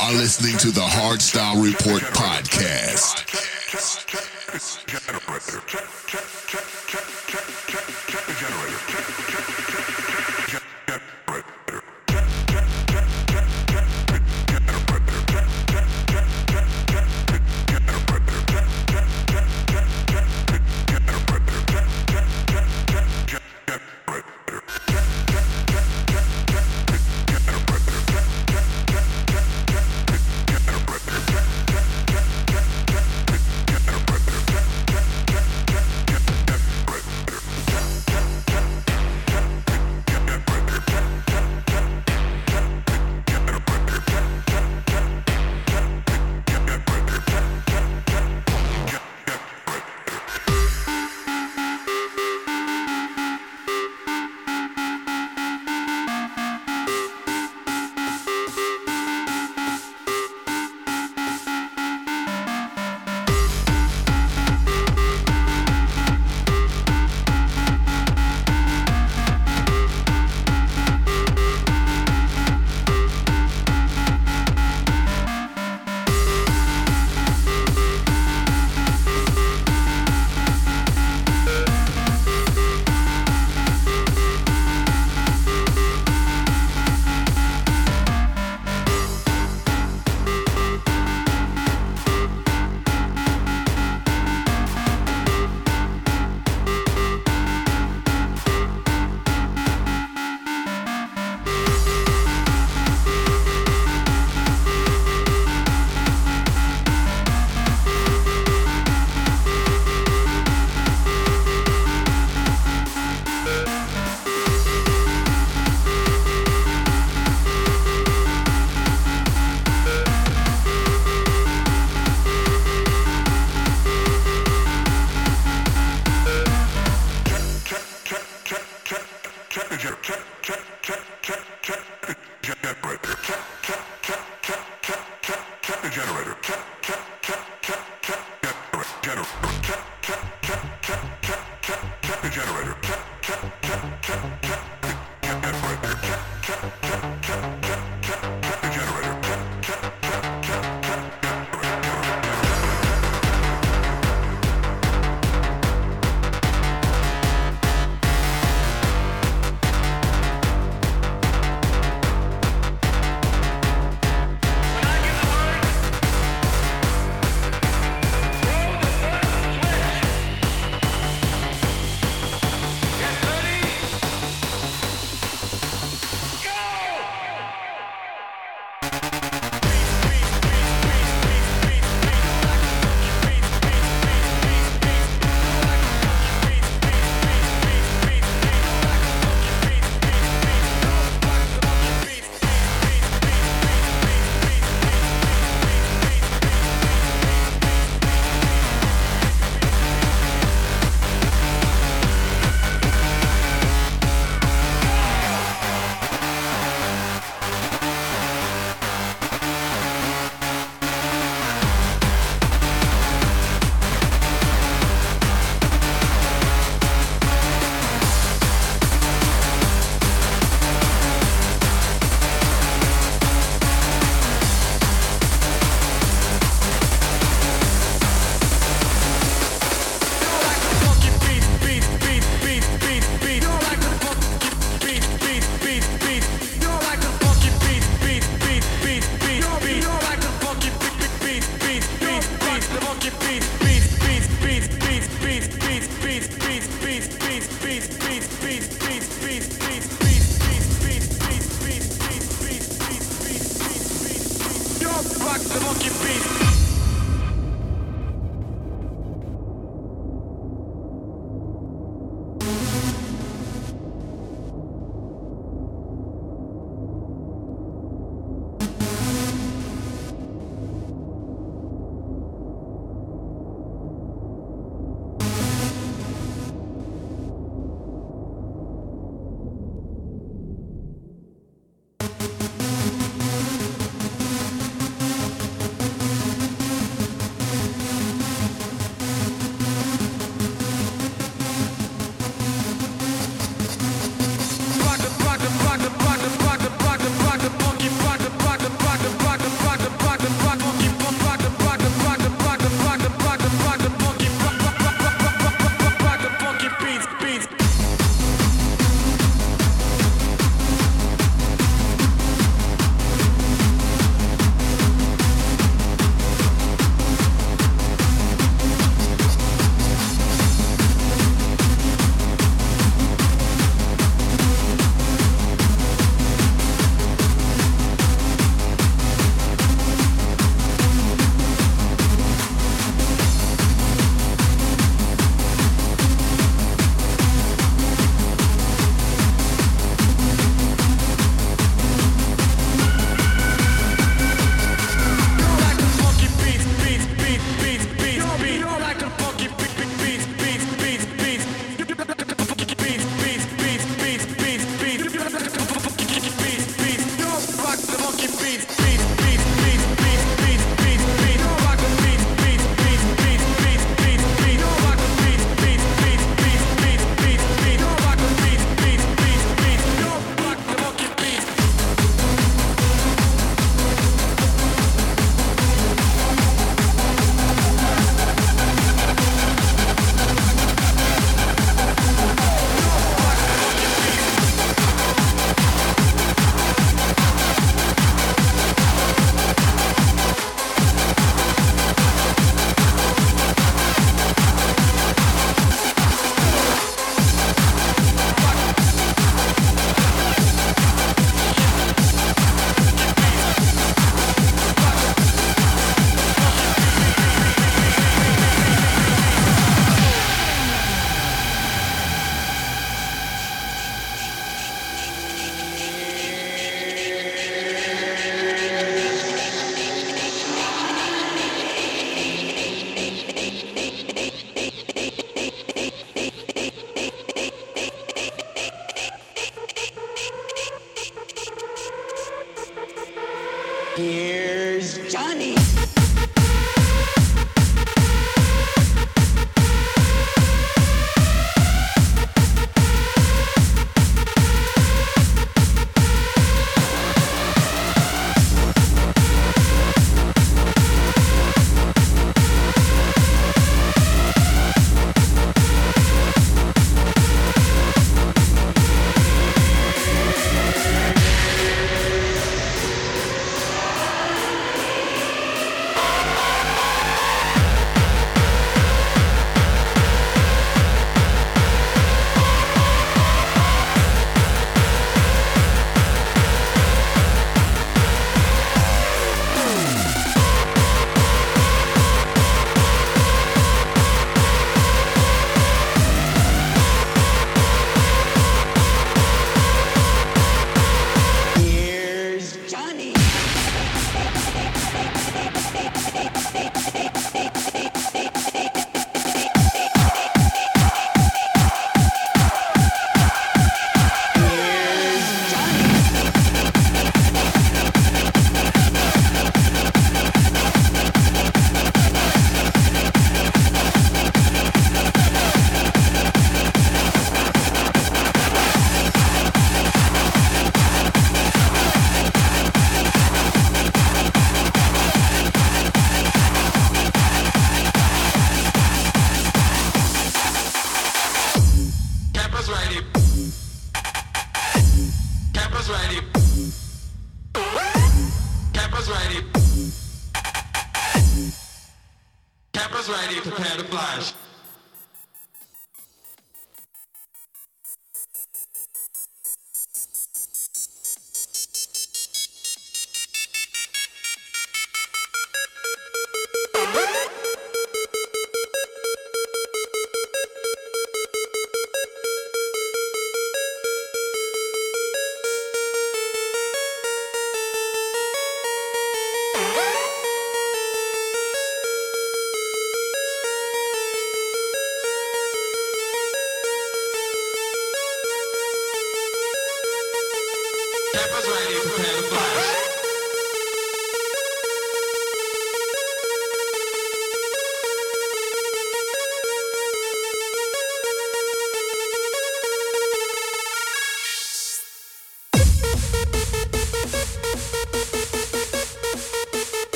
are listening to the Hardstyle Report podcast.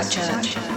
Church.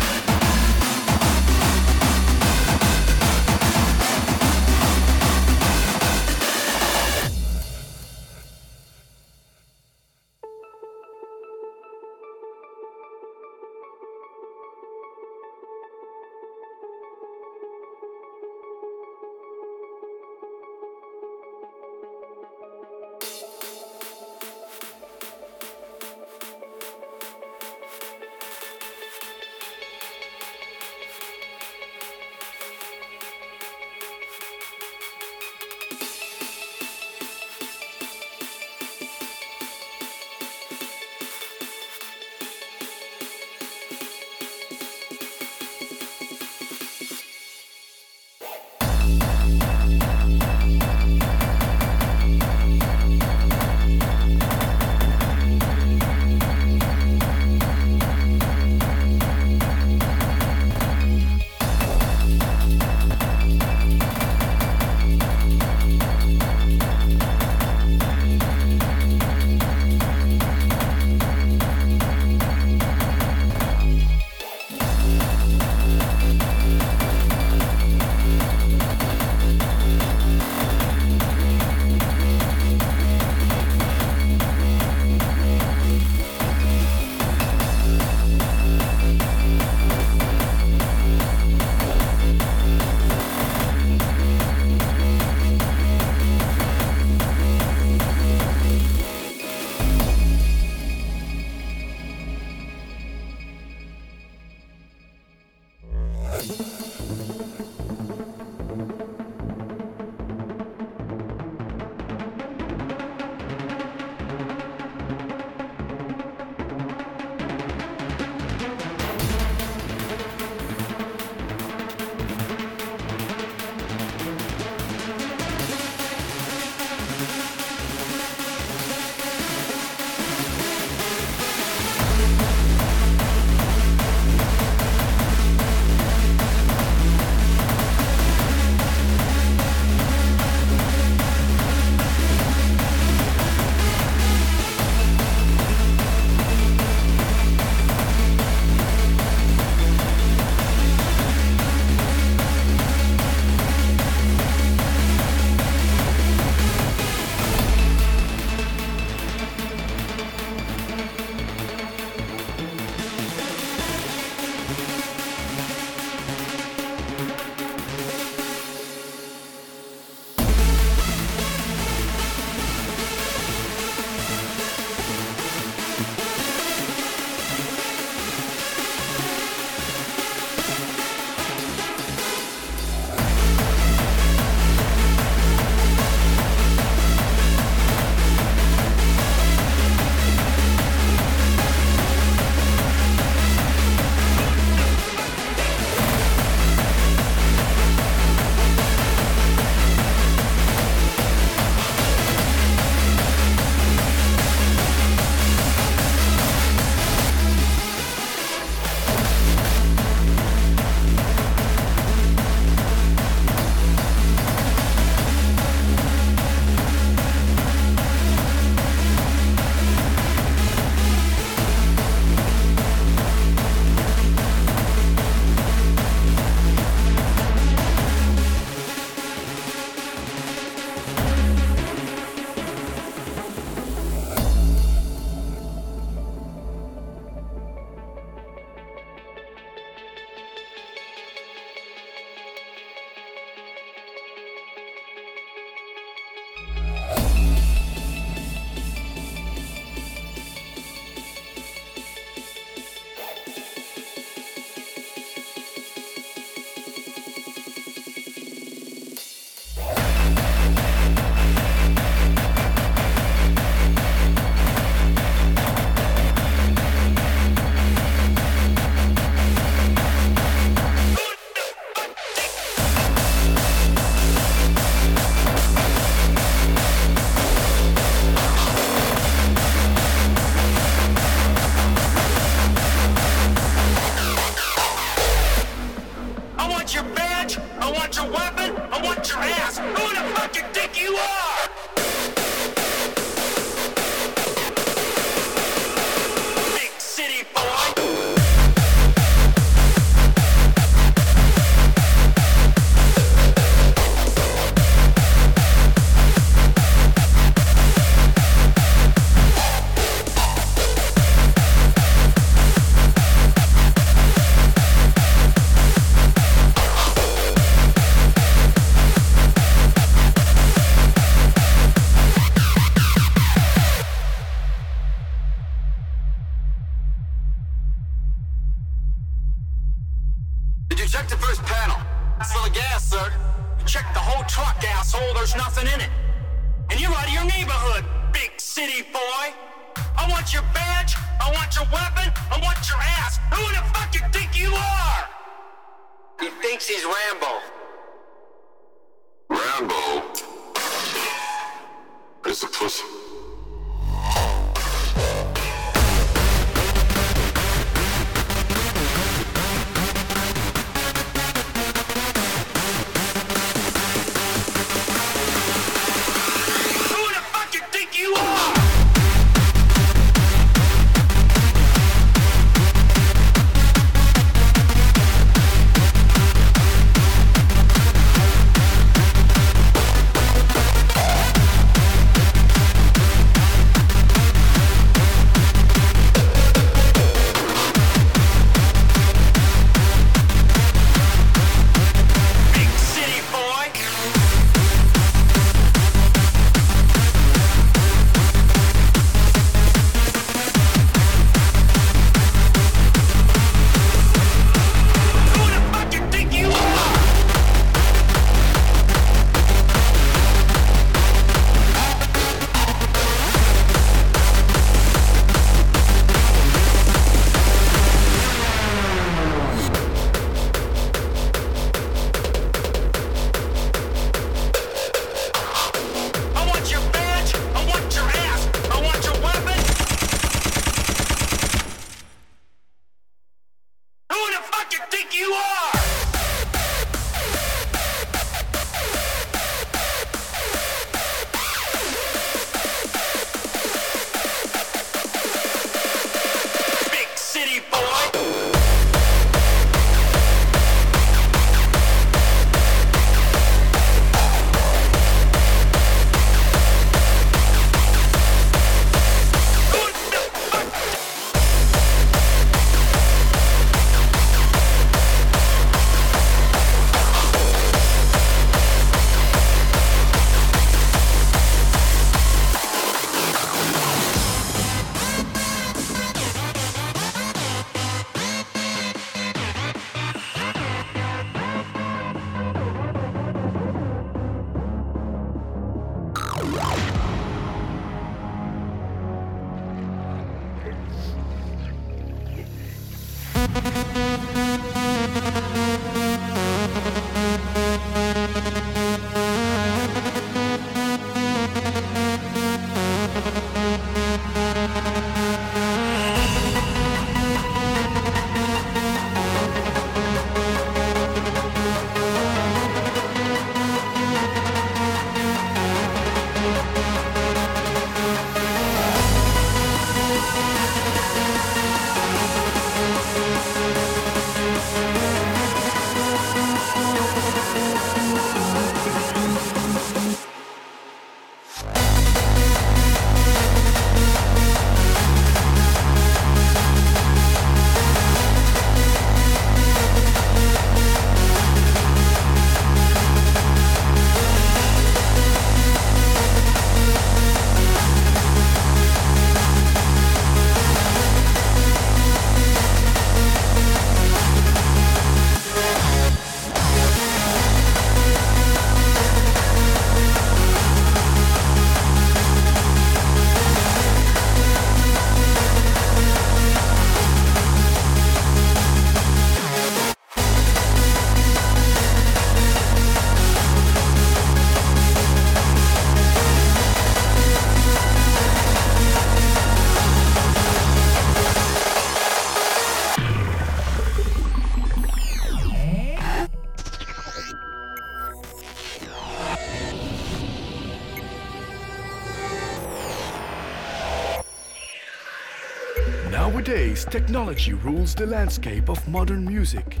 Technology rules the landscape of modern music.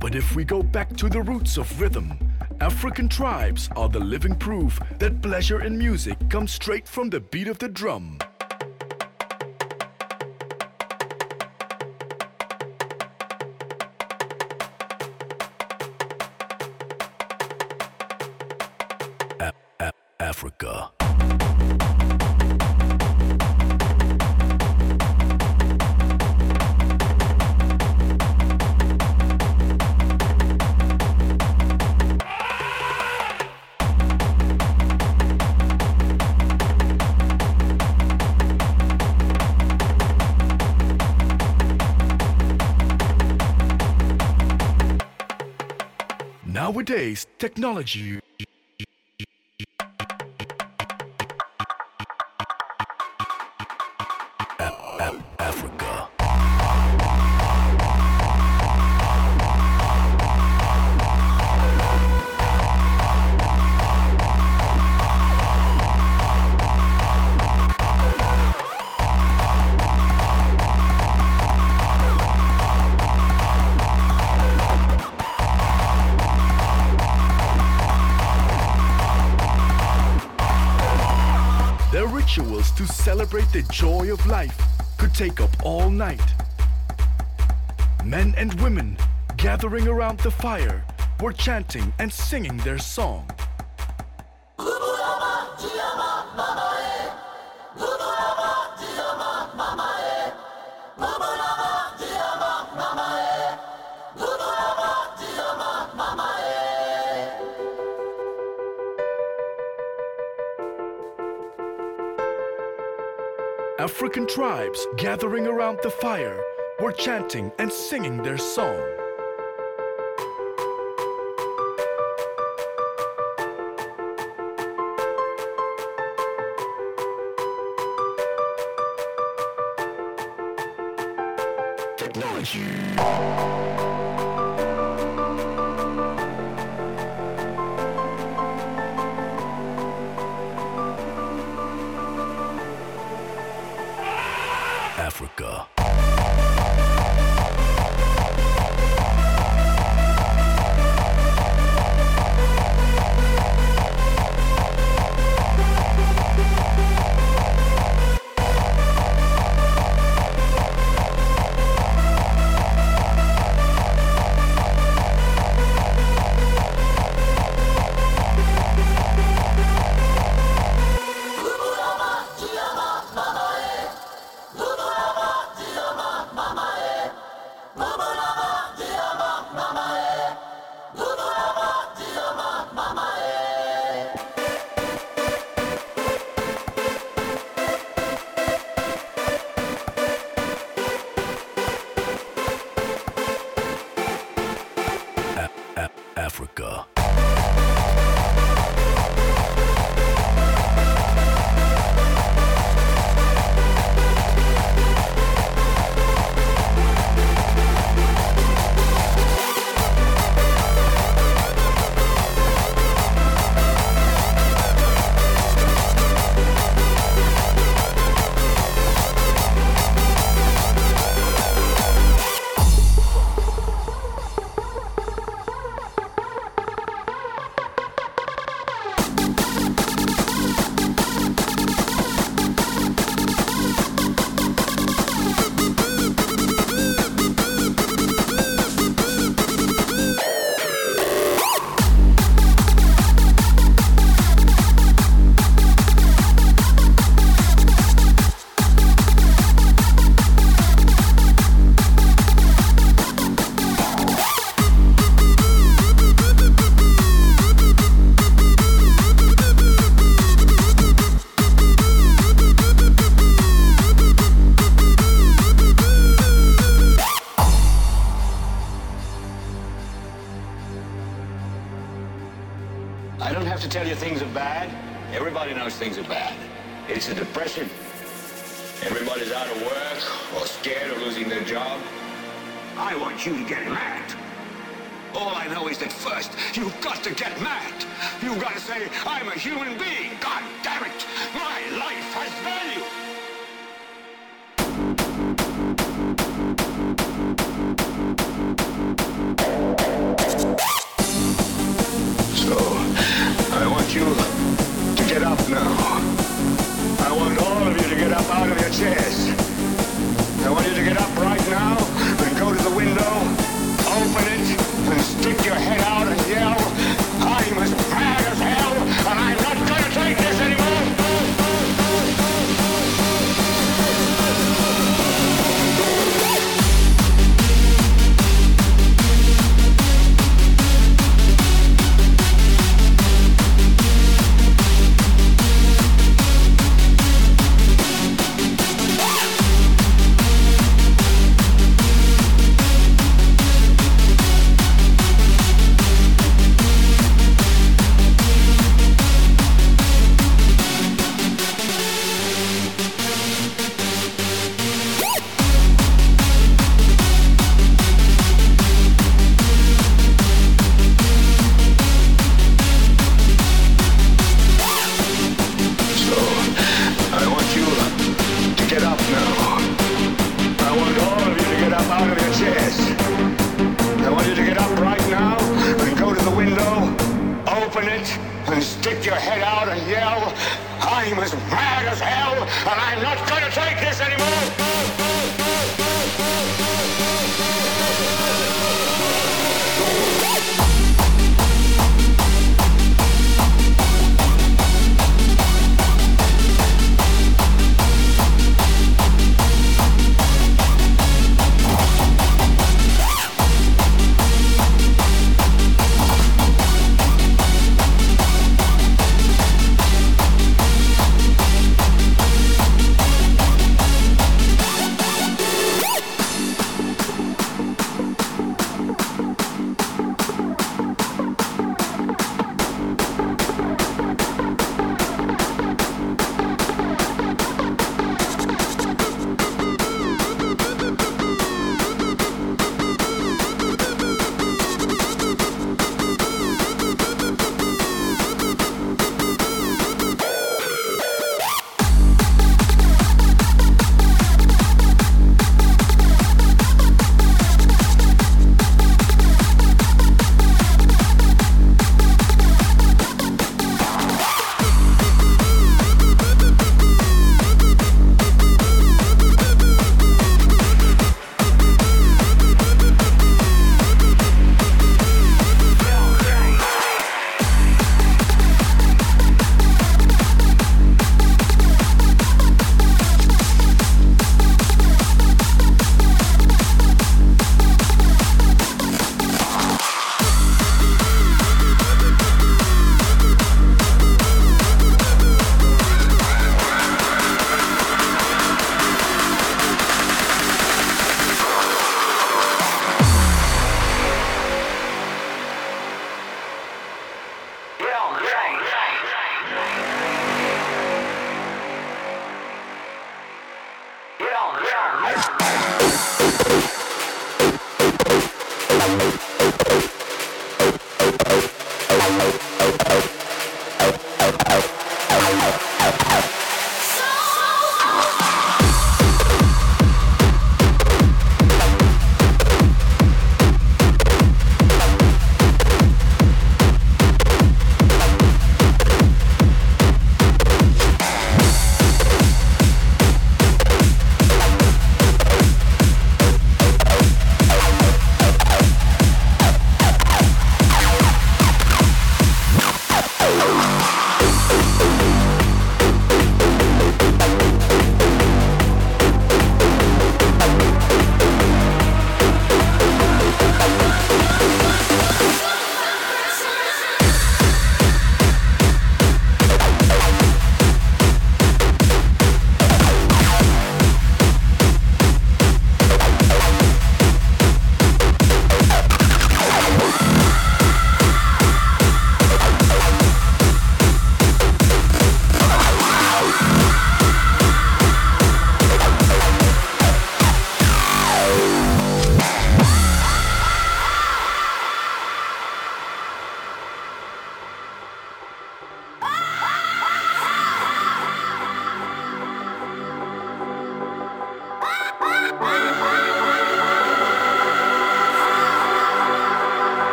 But if we go back to the roots of rhythm, African tribes are the living proof that pleasure in music comes straight from the beat of the drum. Nowadays, technology rituals to celebrate the joy of life could take up all night. Men and women gathering around the fire were chanting and singing their song. Tribes gathering around the fire were chanting and singing their song.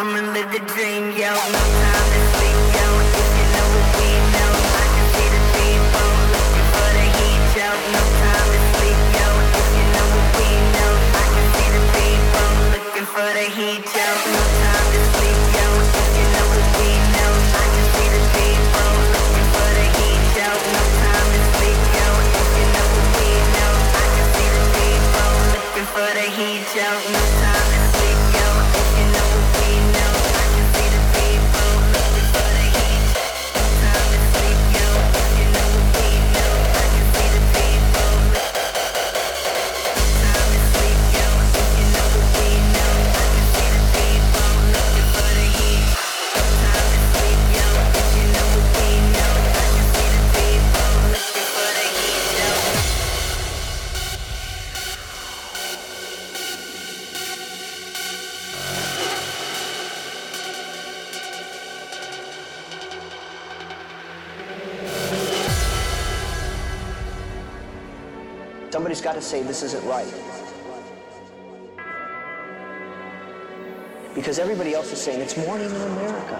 I'ma live the dream, yo. No time to sleep, yo. If you know what we know, I can see the looking for the heat, yo. No time to sleep, yo. If you know what we know, I can see the looking for the heat, yo. this isn't right. Because everybody else is saying it's morning in America.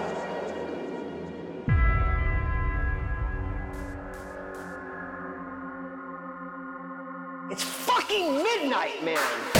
It's fucking midnight, man!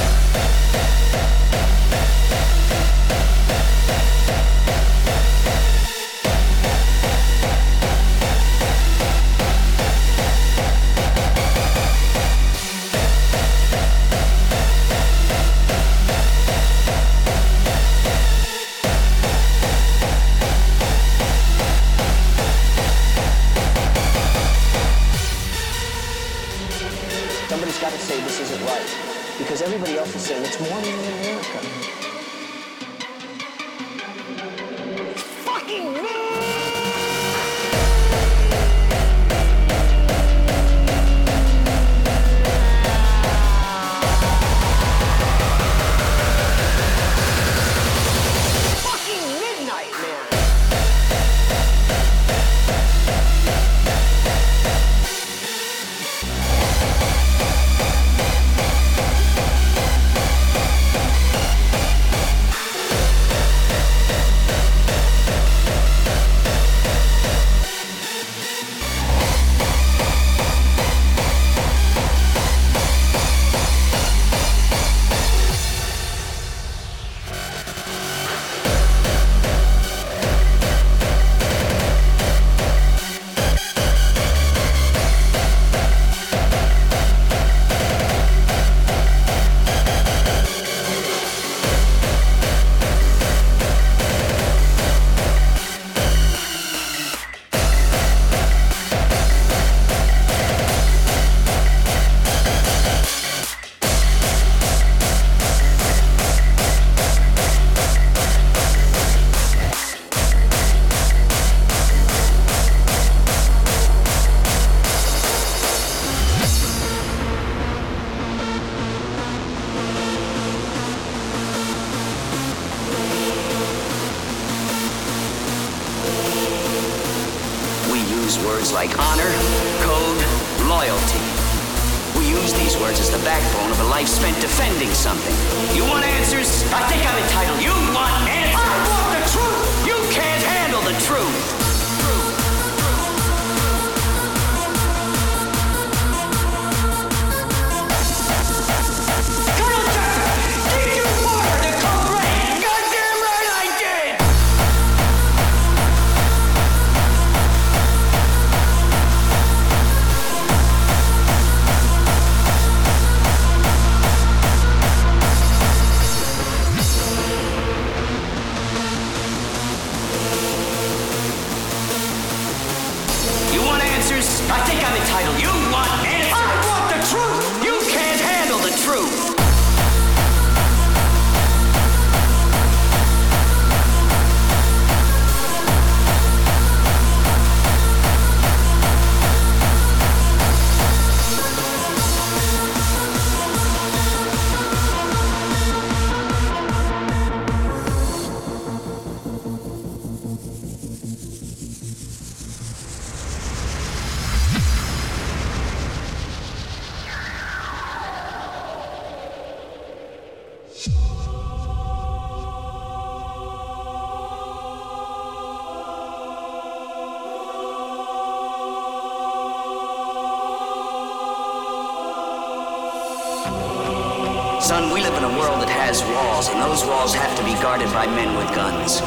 Has walls, and those walls have to be guarded by men with guns.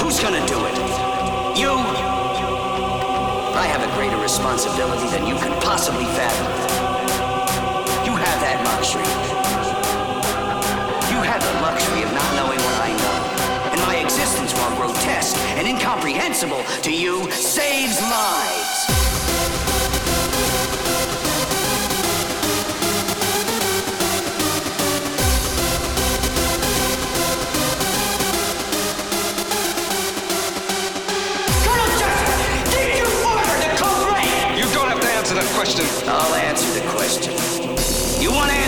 Who's gonna do it? You? I have a greater responsibility than you can possibly fathom. You have that luxury. You have the luxury of not knowing what I know. And my existence, while grotesque and incomprehensible to you, saves lives.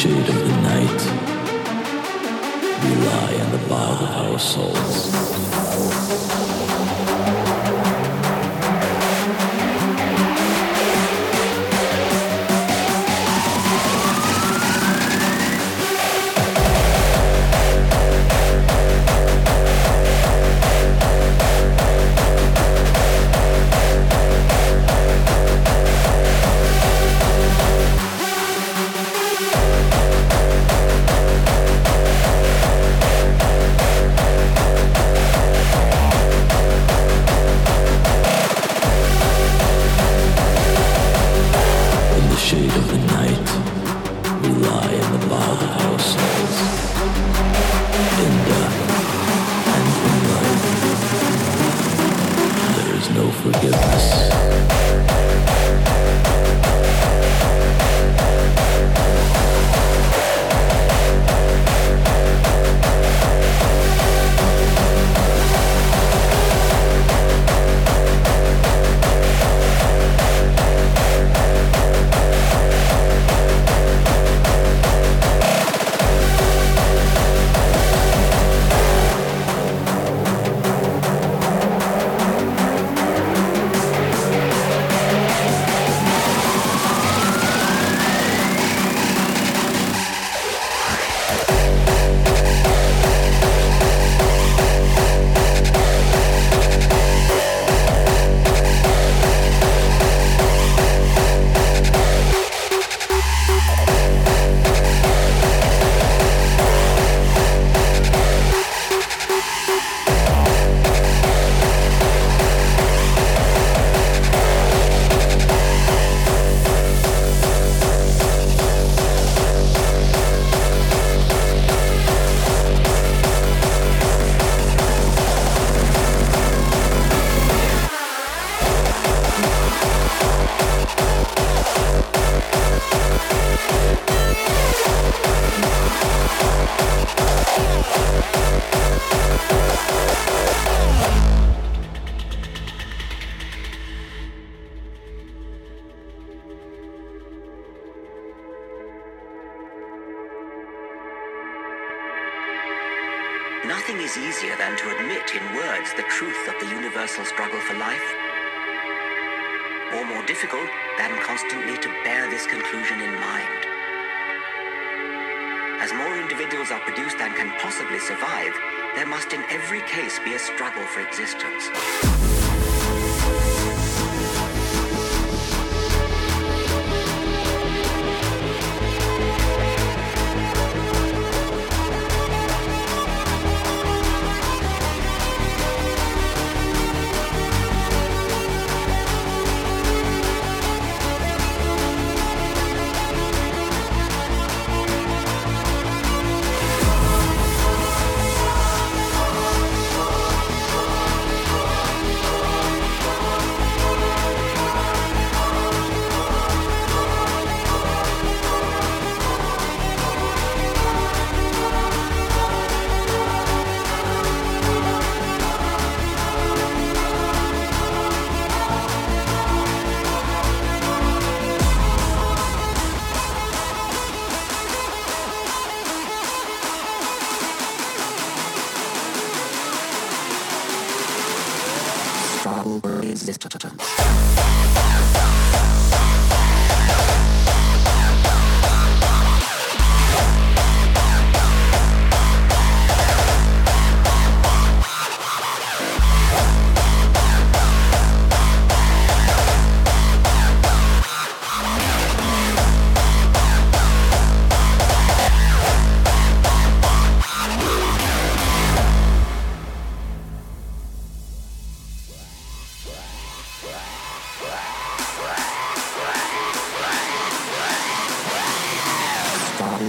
shade of the night, we lie in the bowels of our souls.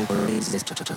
resistance